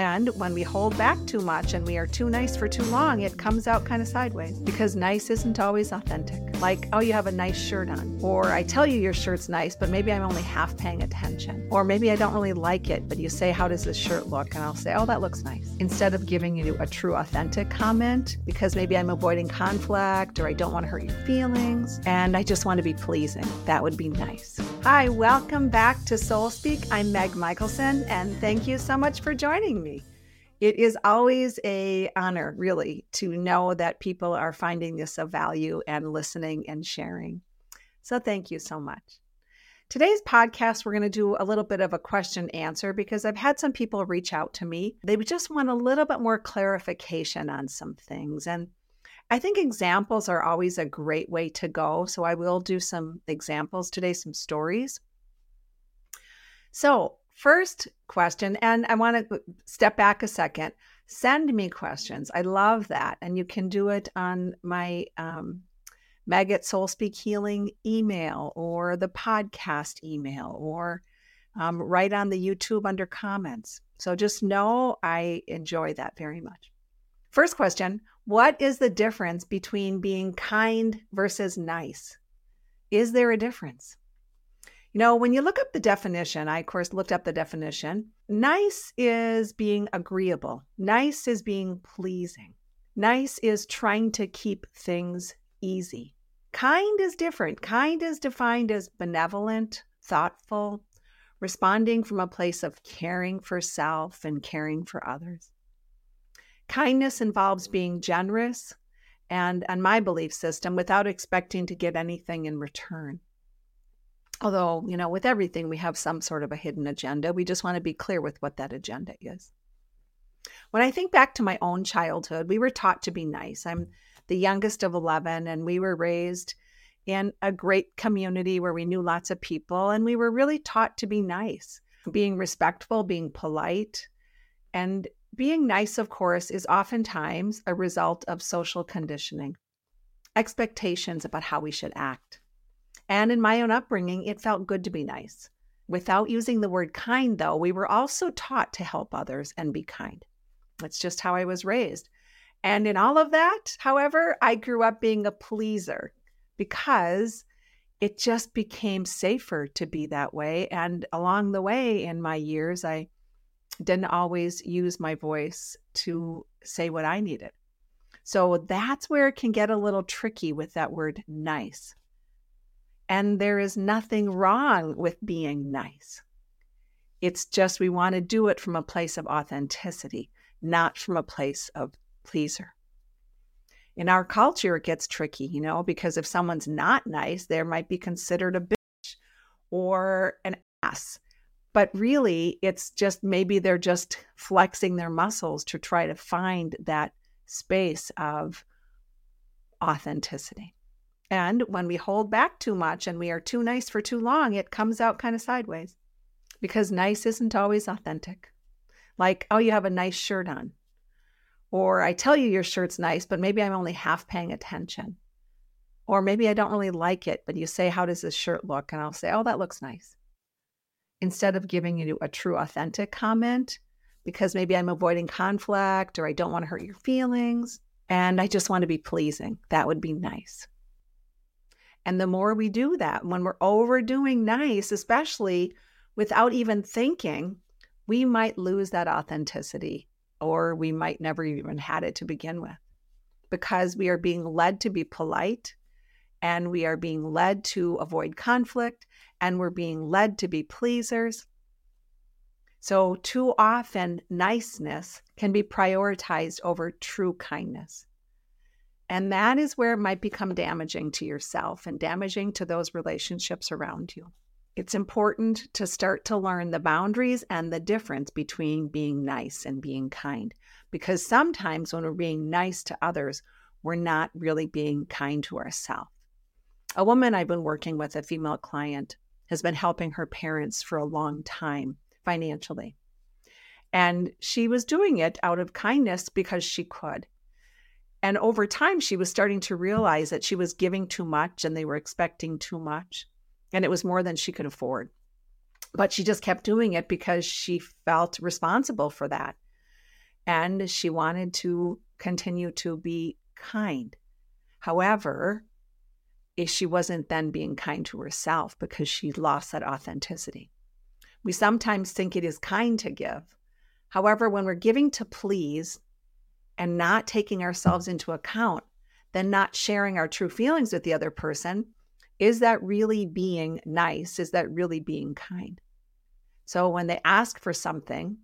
And when we hold back too much and we are too nice for too long, it comes out kind of sideways because nice isn't always authentic. Like, oh, you have a nice shirt on. Or I tell you your shirt's nice, but maybe I'm only half paying attention. Or maybe I don't really like it, but you say, how does this shirt look? And I'll say, oh, that looks nice. Instead of giving you a true authentic comment because maybe I'm avoiding conflict or I don't want to hurt your feelings and I just want to be pleasing. That would be nice. Hi, welcome back to Soul Speak. I'm Meg Michaelson and thank you so much for joining me. It is always a honor, really, to know that people are finding this of value and listening and sharing. So thank you so much. Today's podcast, we're going to do a little bit of a question answer because I've had some people reach out to me. They just want a little bit more clarification on some things. And I think examples are always a great way to go. So I will do some examples today, some stories. So First question, and I want to step back a second. Send me questions. I love that. And you can do it on my um, Meg at Soul Speak Healing email or the podcast email or um, right on the YouTube under comments. So just know I enjoy that very much. First question What is the difference between being kind versus nice? Is there a difference? You know, when you look up the definition, I, of course, looked up the definition. Nice is being agreeable, nice is being pleasing, nice is trying to keep things easy. Kind is different. Kind is defined as benevolent, thoughtful, responding from a place of caring for self and caring for others. Kindness involves being generous and, on my belief system, without expecting to get anything in return. Although, you know, with everything, we have some sort of a hidden agenda. We just want to be clear with what that agenda is. When I think back to my own childhood, we were taught to be nice. I'm the youngest of 11, and we were raised in a great community where we knew lots of people, and we were really taught to be nice, being respectful, being polite. And being nice, of course, is oftentimes a result of social conditioning, expectations about how we should act. And in my own upbringing, it felt good to be nice. Without using the word kind, though, we were also taught to help others and be kind. That's just how I was raised. And in all of that, however, I grew up being a pleaser because it just became safer to be that way. And along the way in my years, I didn't always use my voice to say what I needed. So that's where it can get a little tricky with that word nice. And there is nothing wrong with being nice. It's just we want to do it from a place of authenticity, not from a place of pleaser. In our culture, it gets tricky, you know, because if someone's not nice, they might be considered a bitch or an ass. But really, it's just maybe they're just flexing their muscles to try to find that space of authenticity. And when we hold back too much and we are too nice for too long, it comes out kind of sideways because nice isn't always authentic. Like, oh, you have a nice shirt on. Or I tell you your shirt's nice, but maybe I'm only half paying attention. Or maybe I don't really like it, but you say, how does this shirt look? And I'll say, oh, that looks nice. Instead of giving you a true, authentic comment, because maybe I'm avoiding conflict or I don't want to hurt your feelings and I just want to be pleasing. That would be nice. And the more we do that, when we're overdoing nice, especially without even thinking, we might lose that authenticity or we might never even had it to begin with because we are being led to be polite and we are being led to avoid conflict and we're being led to be pleasers. So, too often, niceness can be prioritized over true kindness. And that is where it might become damaging to yourself and damaging to those relationships around you. It's important to start to learn the boundaries and the difference between being nice and being kind. Because sometimes when we're being nice to others, we're not really being kind to ourselves. A woman I've been working with, a female client, has been helping her parents for a long time financially. And she was doing it out of kindness because she could. And over time, she was starting to realize that she was giving too much and they were expecting too much. And it was more than she could afford. But she just kept doing it because she felt responsible for that. and she wanted to continue to be kind. However, she wasn't then being kind to herself because she lost that authenticity. We sometimes think it is kind to give. However, when we're giving to please and not taking ourselves into account, then not sharing our true feelings with the other person, is that really being nice? Is that really being kind? So when they ask for something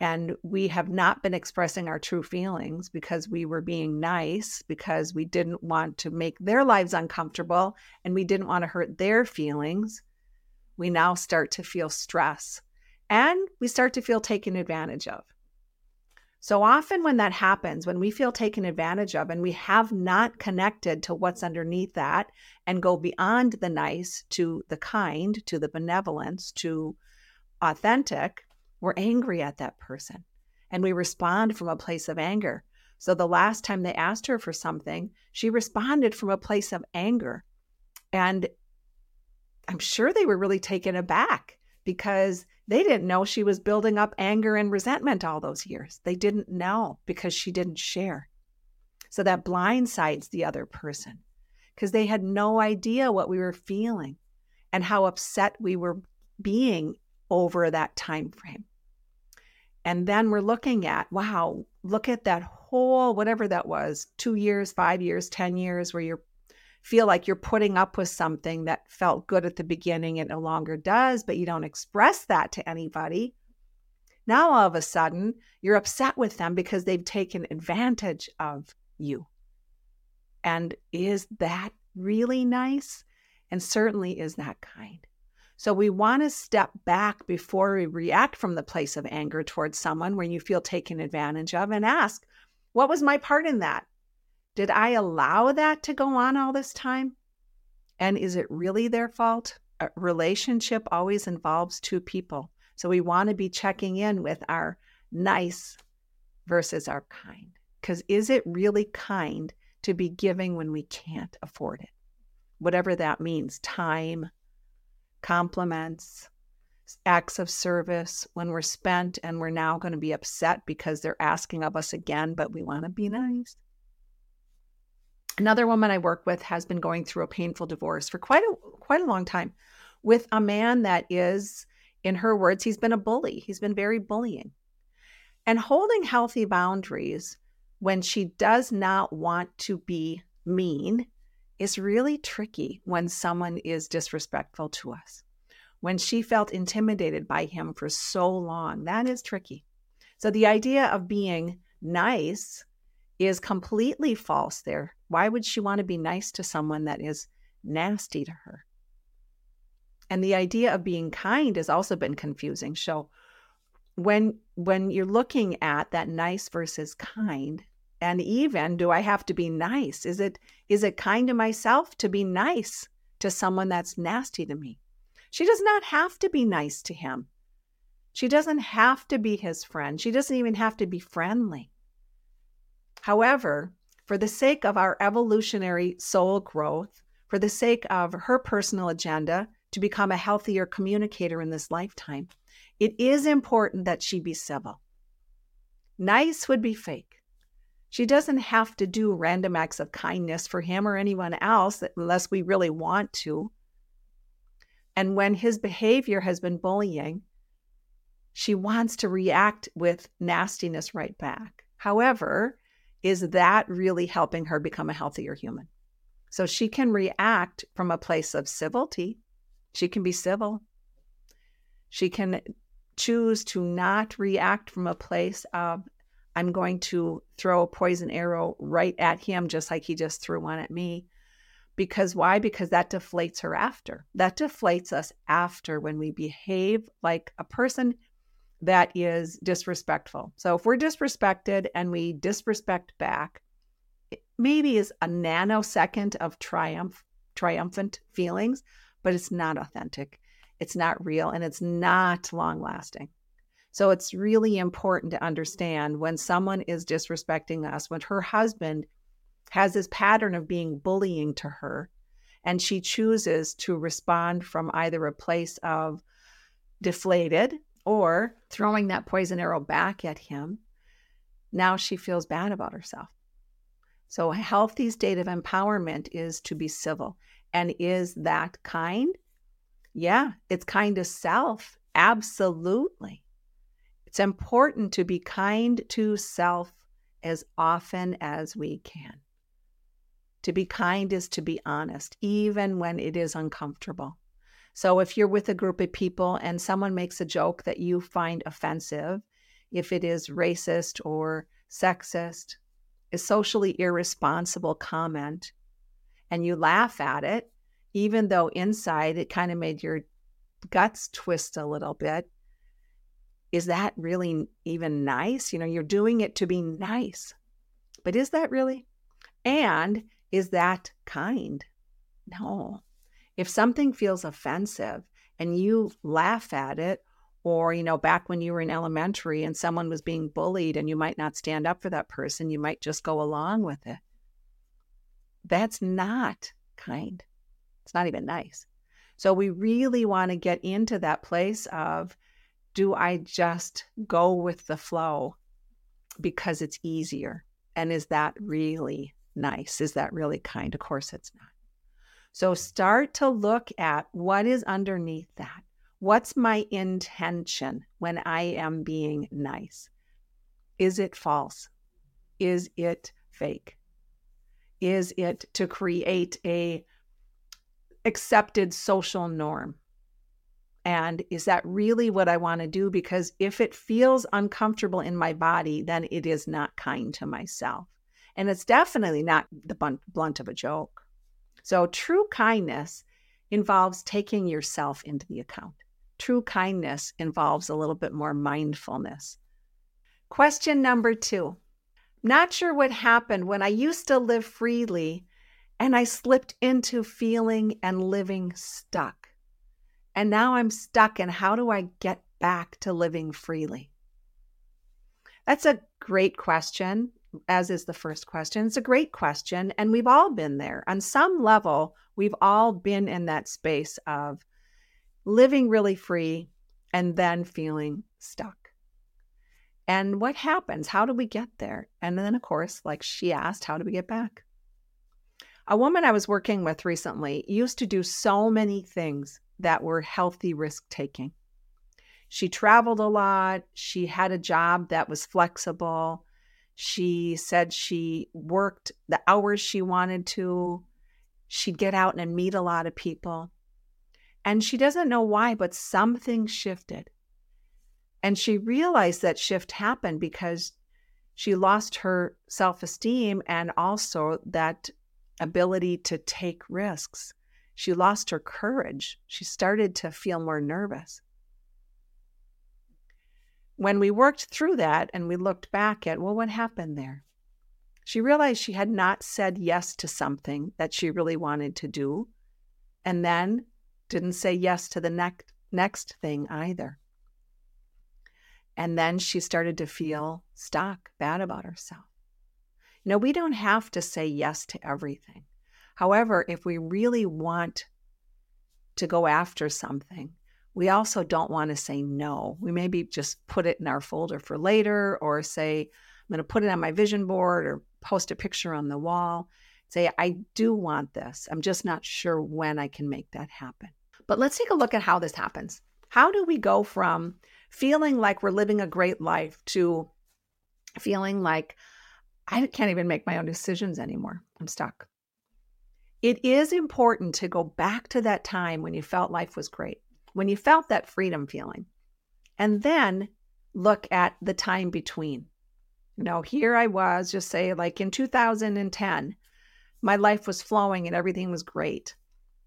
and we have not been expressing our true feelings because we were being nice, because we didn't want to make their lives uncomfortable and we didn't want to hurt their feelings, we now start to feel stress and we start to feel taken advantage of. So often, when that happens, when we feel taken advantage of and we have not connected to what's underneath that and go beyond the nice to the kind, to the benevolence, to authentic, we're angry at that person and we respond from a place of anger. So the last time they asked her for something, she responded from a place of anger. And I'm sure they were really taken aback because they didn't know she was building up anger and resentment all those years. They didn't know because she didn't share. So that blindsides the other person because they had no idea what we were feeling and how upset we were being over that time frame. And then we're looking at, wow, look at that whole whatever that was, 2 years, 5 years, 10 years where you're feel like you're putting up with something that felt good at the beginning and no longer does, but you don't express that to anybody. Now, all of a sudden, you're upset with them because they've taken advantage of you. And is that really nice? And certainly is that kind. So we want to step back before we react from the place of anger towards someone when you feel taken advantage of and ask, what was my part in that? Did I allow that to go on all this time? And is it really their fault? A relationship always involves two people. So we want to be checking in with our nice versus our kind. Because is it really kind to be giving when we can't afford it? Whatever that means time, compliments, acts of service when we're spent and we're now going to be upset because they're asking of us again, but we want to be nice. Another woman I work with has been going through a painful divorce for quite a quite a long time with a man that is in her words he's been a bully. He's been very bullying. And holding healthy boundaries when she does not want to be mean is really tricky when someone is disrespectful to us. When she felt intimidated by him for so long, that is tricky. So the idea of being nice is completely false there. Why would she want to be nice to someone that is nasty to her? And the idea of being kind has also been confusing. So when when you're looking at that nice versus kind, and even do I have to be nice? Is it is it kind to myself to be nice to someone that's nasty to me? She does not have to be nice to him. She doesn't have to be his friend. She doesn't even have to be friendly. However, for the sake of our evolutionary soul growth, for the sake of her personal agenda to become a healthier communicator in this lifetime, it is important that she be civil. Nice would be fake. She doesn't have to do random acts of kindness for him or anyone else unless we really want to. And when his behavior has been bullying, she wants to react with nastiness right back. However, is that really helping her become a healthier human? So she can react from a place of civility. She can be civil. She can choose to not react from a place of, I'm going to throw a poison arrow right at him, just like he just threw one at me. Because why? Because that deflates her after. That deflates us after when we behave like a person that is disrespectful. So if we're disrespected and we disrespect back, it maybe is a nanosecond of triumph, triumphant feelings, but it's not authentic. It's not real and it's not long lasting. So it's really important to understand when someone is disrespecting us, when her husband has this pattern of being bullying to her, and she chooses to respond from either a place of deflated or throwing that poison arrow back at him, Now she feels bad about herself. So, a healthy state of empowerment is to be civil. And is that kind? Yeah, it's kind to self. Absolutely. It's important to be kind to self as often as we can. To be kind is to be honest, even when it is uncomfortable. So if you're with a group of people and someone makes a joke that you find offensive, if it is racist or sexist, a socially irresponsible comment, and you laugh at it, even though inside it kind of made your guts twist a little bit, is that really even nice? You know, you're doing it to be nice, but is that really? And is that kind? No. If something feels offensive and you laugh at it, or, you know, back when you were in elementary and someone was being bullied and you might not stand up for that person, you might just go along with it. That's not kind. It's not even nice. So we really want to get into that place of do I just go with the flow because it's easier? And is that really nice? Is that really kind? Of course, it's not. So start to look at what is underneath that. What's my intention when I am being nice? Is it false? Is it fake? Is it to create a accepted social norm? And is that really what I want to do? Because if it feels uncomfortable in my body, then it is not kind to myself. And it's definitely not the blunt of a joke. So, true kindness involves taking yourself into the account. True kindness involves a little bit more mindfulness. Question number two Not sure what happened when I used to live freely and I slipped into feeling and living stuck. And now I'm stuck, and how do I get back to living freely? That's a great question as is the first question. It's a great question. And we've all been there. On some level, we've all been in that space of living really free and then feeling stuck. And what happens? How do we get there? And then, of course, like she asked, how do we get back? A woman I was working with recently used to do so many things that were healthy risk taking. She traveled a lot. She had a job that was flexible. She said she worked the hours she wanted to. She'd get out and meet a lot of people. And she doesn't know why, but something shifted. And she realized that shift happened because she lost her self esteem and also that ability to take risks. She lost her courage. She started to feel more nervous when we worked through that and we looked back at, well, what happened there? She realized she had not said yes to something that she really wanted to do, and then didn't say yes to the next next thing either. And then she started to feel stuck, bad about herself. You know, we don't have to say yes to everything. However, if we really want to go after something, we also don't want to say no. We maybe just put it in our folder for later or say, I'm going to put it on my vision board or post a picture on the wall. Say, I do want this. I'm just not sure when I can make that happen. But let's take a look at how this happens. How do we go from feeling like we're living a great life to feeling like I can't even make my own decisions anymore? I'm stuck. It is important to go back to that time when you felt life was great when you felt that freedom feeling. And then look at the time between. You know, here I was, just say like in 2010, my life was flowing and everything was great.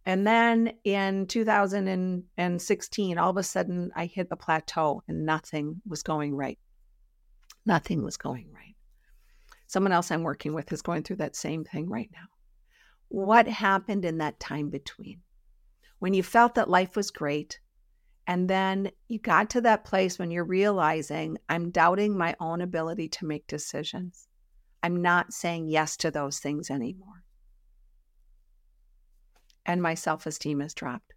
And then in 2016, all of a sudden I hit a plateau and nothing was going right. Nothing was going right. Someone else I'm working with is going through that same thing right now. What happened in that time between? When you felt that life was great. And then you got to that place when you're realizing I'm doubting my own ability to make decisions. I'm not saying yes to those things anymore. And my self esteem has dropped.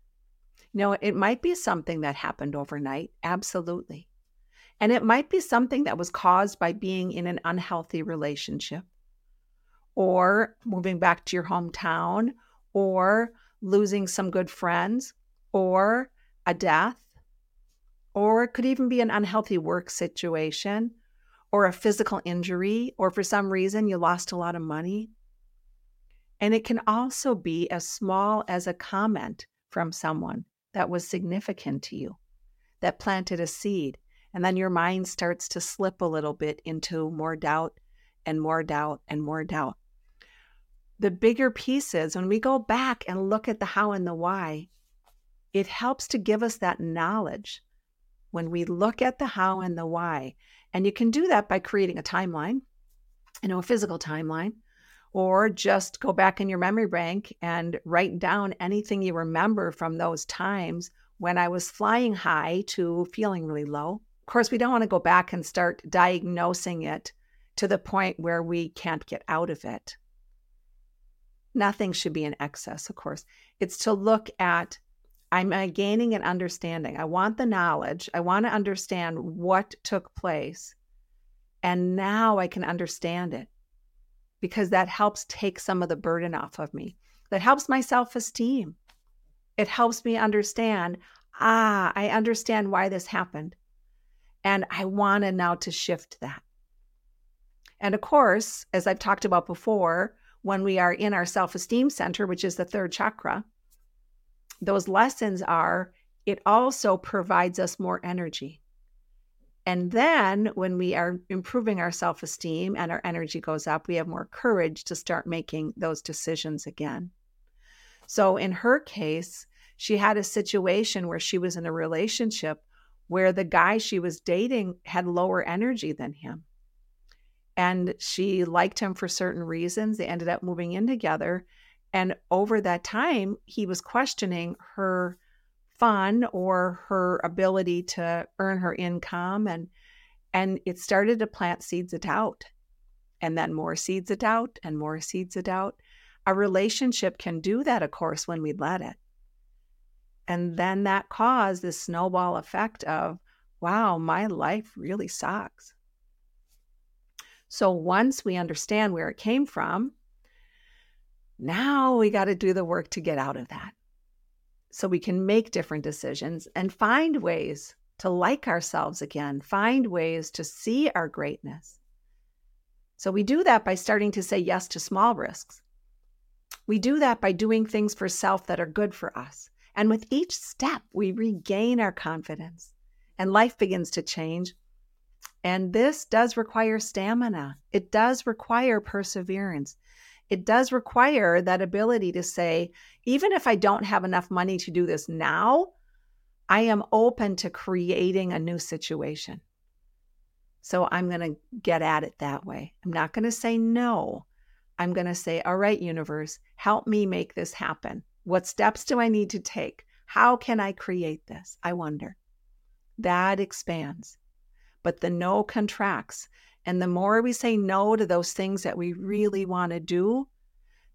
You know, it might be something that happened overnight. Absolutely. And it might be something that was caused by being in an unhealthy relationship, or moving back to your hometown, or losing some good friends, or a death, or it could even be an unhealthy work situation, or a physical injury, or for some reason you lost a lot of money. And it can also be as small as a comment from someone that was significant to you, that planted a seed. And then your mind starts to slip a little bit into more doubt and more doubt and more doubt. The bigger pieces, when we go back and look at the how and the why, it helps to give us that knowledge when we look at the how and the why. And you can do that by creating a timeline, you know, a physical timeline, or just go back in your memory bank and write down anything you remember from those times when I was flying high to feeling really low. Of course, we don't want to go back and start diagnosing it to the point where we can't get out of it. Nothing should be in excess, of course. It's to look at I'm uh, gaining an understanding. I want the knowledge. I want to understand what took place. And now I can understand it because that helps take some of the burden off of me. That helps my self esteem. It helps me understand ah, I understand why this happened. And I want to now to shift that. And of course, as I've talked about before, when we are in our self esteem center, which is the third chakra, those lessons are it also provides us more energy. And then when we are improving our self esteem and our energy goes up, we have more courage to start making those decisions again. So in her case, she had a situation where she was in a relationship where the guy she was dating had lower energy than him. And she liked him for certain reasons. They ended up moving in together. And over that time, he was questioning her fun or her ability to earn her income and and it started to plant seeds of doubt. And then more seeds of doubt and more seeds of doubt. A relationship can do that, of course, when we let it. And then that caused this snowball effect of, wow, my life really sucks. So once we understand where it came from, now we got to do the work to get out of that so we can make different decisions and find ways to like ourselves again, find ways to see our greatness. So we do that by starting to say yes to small risks. We do that by doing things for self that are good for us. And with each step, we regain our confidence and life begins to change. And this does require stamina, it does require perseverance it does require that ability to say, even if I don't have enough money to do this now, I am open to creating a new situation. So I'm going to get at it that way. I'm not going to say no. I'm going to say, all right, universe, help me make this happen. What steps do I need to take? How can I create this? I wonder. That expands. But the no contracts. And the more we say no to those things that we really want to do,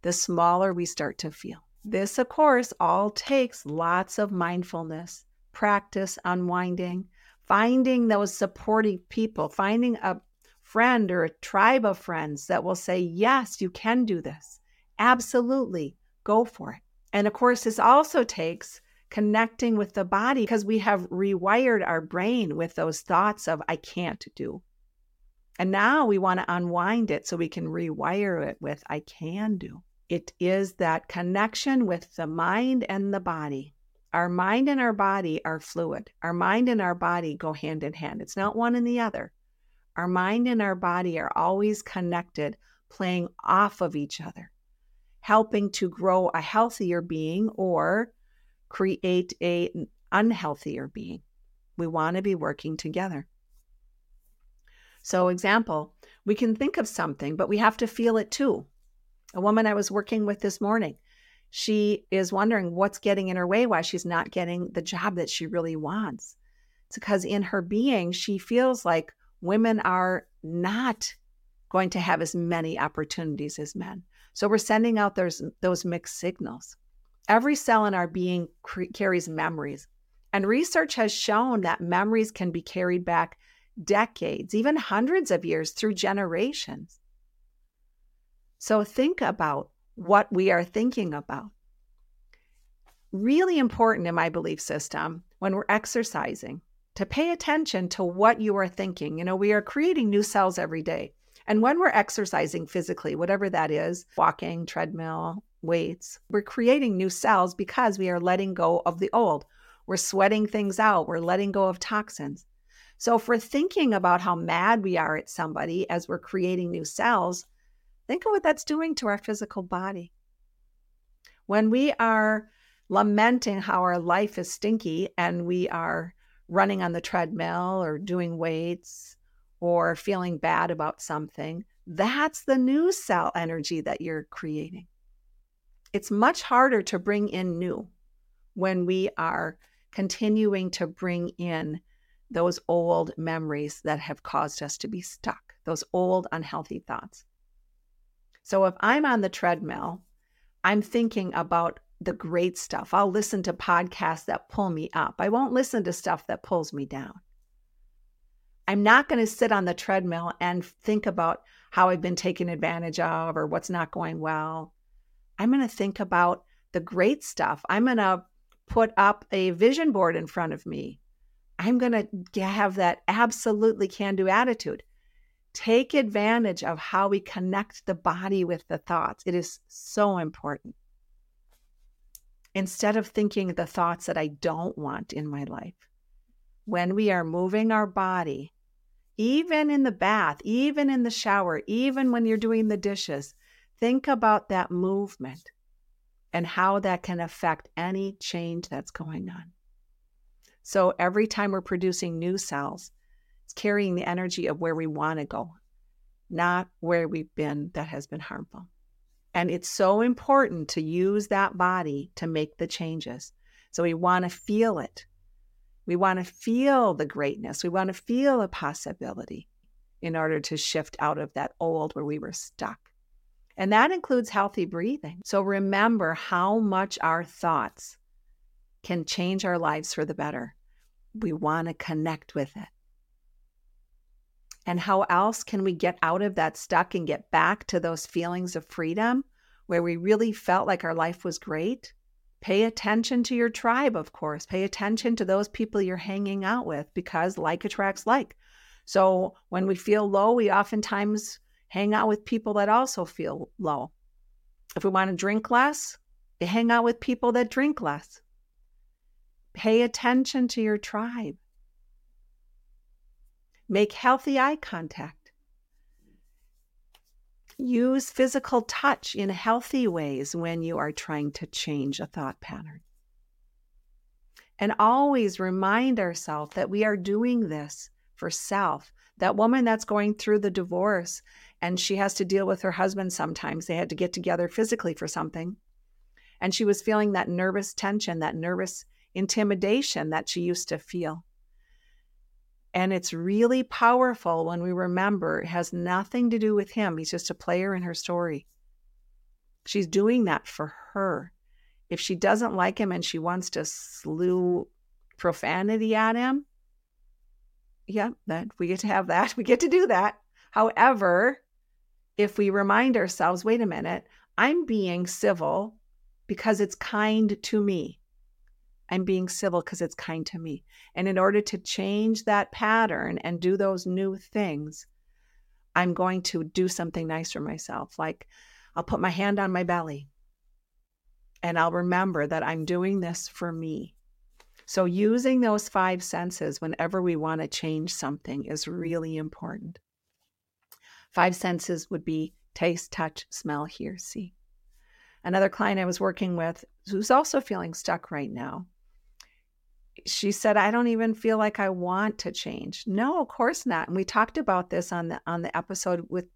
the smaller we start to feel. This, of course, all takes lots of mindfulness, practice, unwinding, finding those supporting people, finding a friend or a tribe of friends that will say, Yes, you can do this. Absolutely, go for it. And of course, this also takes connecting with the body because we have rewired our brain with those thoughts of, I can't do. And now we want to unwind it so we can rewire it with I can do. It is that connection with the mind and the body. Our mind and our body are fluid. Our mind and our body go hand in hand. It's not one and the other. Our mind and our body are always connected, playing off of each other, helping to grow a healthier being or create a unhealthier being. We want to be working together. So, example, we can think of something, but we have to feel it too. A woman I was working with this morning, she is wondering what's getting in her way, why she's not getting the job that she really wants. It's because in her being, she feels like women are not going to have as many opportunities as men. So we're sending out those, those mixed signals. Every cell in our being carries memories. And research has shown that memories can be carried back decades, even hundreds of years through generations. So think about what we are thinking about. Really important in my belief system when we're exercising to pay attention to what you are thinking. You know, we are creating new cells every day. And when we're exercising physically, whatever that is, walking, treadmill, weights, we're creating new cells because we are letting go of the old. We're sweating things out, we're letting go of toxins. So, if we're thinking about how mad we are at somebody as we're creating new cells, think of what that's doing to our physical body. When we are lamenting how our life is stinky and we are running on the treadmill or doing weights or feeling bad about something, that's the new cell energy that you're creating. It's much harder to bring in new when we are continuing to bring in those old memories that have caused us to be stuck, those old unhealthy thoughts. So if I'm on the treadmill, I'm thinking about the great stuff. I'll listen to podcasts that pull me up. I won't listen to stuff that pulls me down. I'm not going to sit on the treadmill and think about how I've been taken advantage of or what's not going well. I'm going to think about the great stuff. I'm going to put up a vision board in front of me. I'm going to have that absolutely can do attitude. Take advantage of how we connect the body with the thoughts. It is so important instead of thinking the thoughts that I don't want in my life. When we are moving our body, even in the bath, even in the shower, even when you're doing the dishes, think about that movement and how that can affect any change that's going on. So every time we're producing new cells, it's carrying the energy of where we want to go, not where we've been that has been harmful. And it's so important to use that body to make the changes. So we want to feel it. We want to feel the greatness. We want to feel a possibility in order to shift out of that old where we were stuck. And that includes healthy breathing. So remember how much our thoughts can change our lives for the better. We want to connect with it. And how else can we get out of that stuck and get back to those feelings of freedom where we really felt like our life was great? Pay attention to your tribe, of course. Pay attention to those people you're hanging out with because like attracts like. So when we feel low, we oftentimes hang out with people that also feel low. If we want to drink less, hang out with people that drink less. Pay attention to your tribe. Make healthy eye contact. Use physical touch in healthy ways when you are trying to change a thought pattern. And always remind ourselves that we are doing this for self. That woman that's going through the divorce and she has to deal with her husband sometimes, they had to get together physically for something. And she was feeling that nervous tension, that nervous intimidation that she used to feel. And it's really powerful when we remember it has nothing to do with him. He's just a player in her story. She's doing that for her. If she doesn't like him and she wants to slew profanity at him, yeah, that we get to have that. We get to do that. However, if we remind ourselves, wait a minute, I'm being civil because it's kind to me. I'm being civil because it's kind to me. And in order to change that pattern and do those new things, I'm going to do something nice for myself. Like I'll put my hand on my belly and I'll remember that I'm doing this for me. So, using those five senses whenever we want to change something is really important. Five senses would be taste, touch, smell, hear, see. Another client I was working with who's also feeling stuck right now she said i don't even feel like i want to change. No of course not. And we talked about this on the on the episode with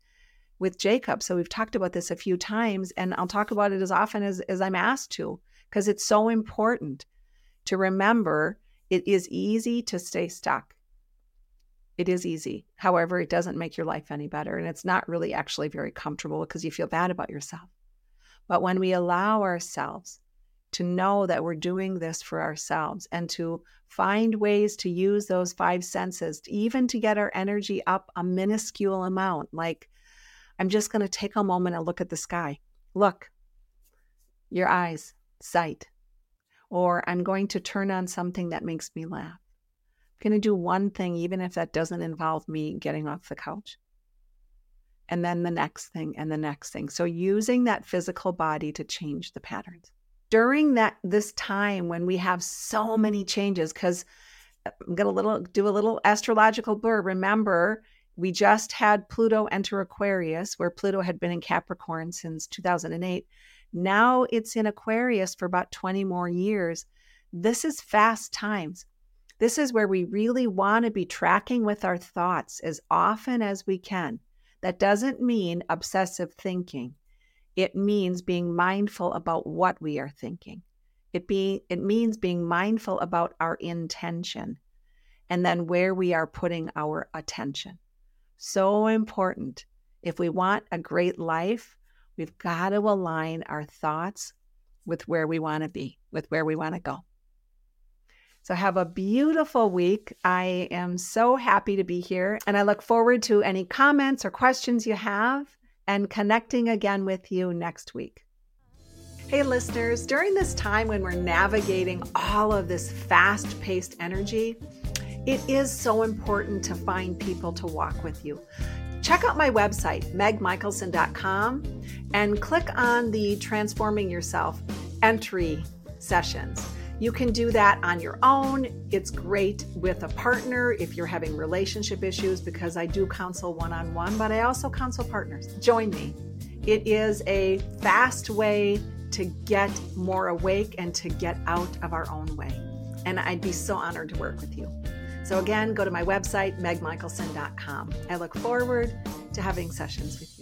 with jacob. So we've talked about this a few times and i'll talk about it as often as, as i'm asked to because it's so important to remember it is easy to stay stuck it is easy however it doesn't make your life any better and it's not really actually very comfortable because you feel bad about yourself but when we allow ourselves to know that we're doing this for ourselves and to find ways to use those five senses, even to get our energy up a minuscule amount. Like, I'm just going to take a moment and look at the sky. Look, your eyes, sight. Or I'm going to turn on something that makes me laugh. Going to do one thing, even if that doesn't involve me getting off the couch. And then the next thing and the next thing. So using that physical body to change the patterns. During that this time when we have so many changes because uh, i'm going to little do a little astrological blur. Remember we just had pluto enter aquarius where pluto had been in capricorn since 2008 now it's in aquarius for about 20 more years. This is fast times this is where we really want to be tracking with our thoughts as often as we can that doesn't mean obsessive thinking it means being mindful about what we are thinking. It be it means being mindful about our intention and then where we are putting our attention. So important. If we want a great life, we've got to align our thoughts with where we want to be, with where we want to go. So, have a beautiful week. I am so happy to be here, and I look forward to any comments or questions you have and connecting again with you next week. Hey, listeners, during this time when we're navigating all of this fast paced energy, it is so important to find people to walk with you. Check out my website, megmichaelson.com, and click on the Transforming Yourself entry sessions. You can do that on your own. It's great with a partner if you're having relationship issues because I do counsel one on one, but I also counsel partners. Join me. It is a fast way to get more awake and to get out of our own way. And I'd be so honored to work with you. So, again, go to my website, megmichaelson.com. I look forward to having sessions with you.